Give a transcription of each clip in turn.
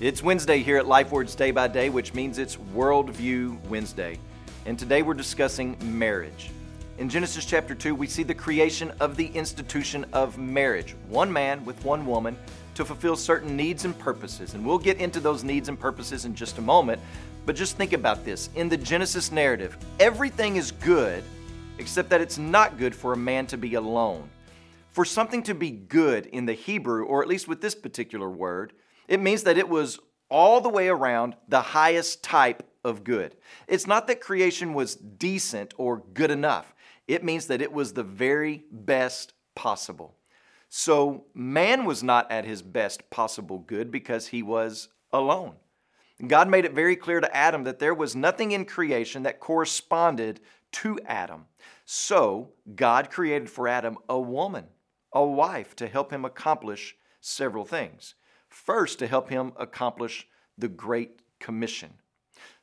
It's Wednesday here at LifeWords Day by Day, which means it's Worldview Wednesday. And today we're discussing marriage. In Genesis chapter 2, we see the creation of the institution of marriage one man with one woman to fulfill certain needs and purposes. And we'll get into those needs and purposes in just a moment. But just think about this in the Genesis narrative, everything is good except that it's not good for a man to be alone. For something to be good in the Hebrew, or at least with this particular word, it means that it was all the way around the highest type of good. It's not that creation was decent or good enough, it means that it was the very best possible. So man was not at his best possible good because he was alone. God made it very clear to Adam that there was nothing in creation that corresponded to Adam. So God created for Adam a woman a wife to help him accomplish several things. First, to help him accomplish the Great Commission.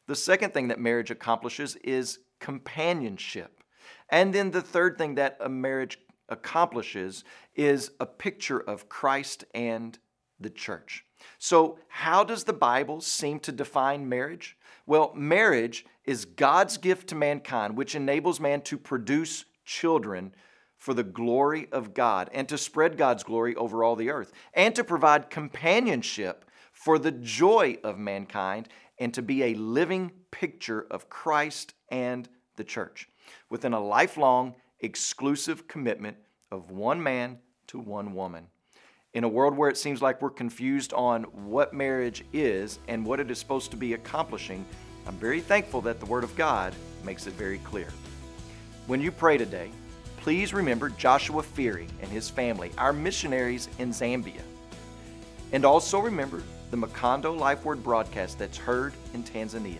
The second thing that marriage accomplishes is companionship. And then the third thing that a marriage accomplishes is a picture of Christ and the church. So, how does the Bible seem to define marriage? Well, marriage is God's gift to mankind, which enables man to produce children for the glory of God and to spread God's glory over all the earth and to provide companionship for the joy of mankind and to be a living picture of Christ and the church within a lifelong exclusive commitment of one man to one woman. In a world where it seems like we're confused on what marriage is and what it is supposed to be accomplishing, I'm very thankful that the Word of God makes it very clear. When you pray today, please remember Joshua Feary and his family, our missionaries in Zambia. And also remember the Makonde Life Word broadcast that's heard in Tanzania.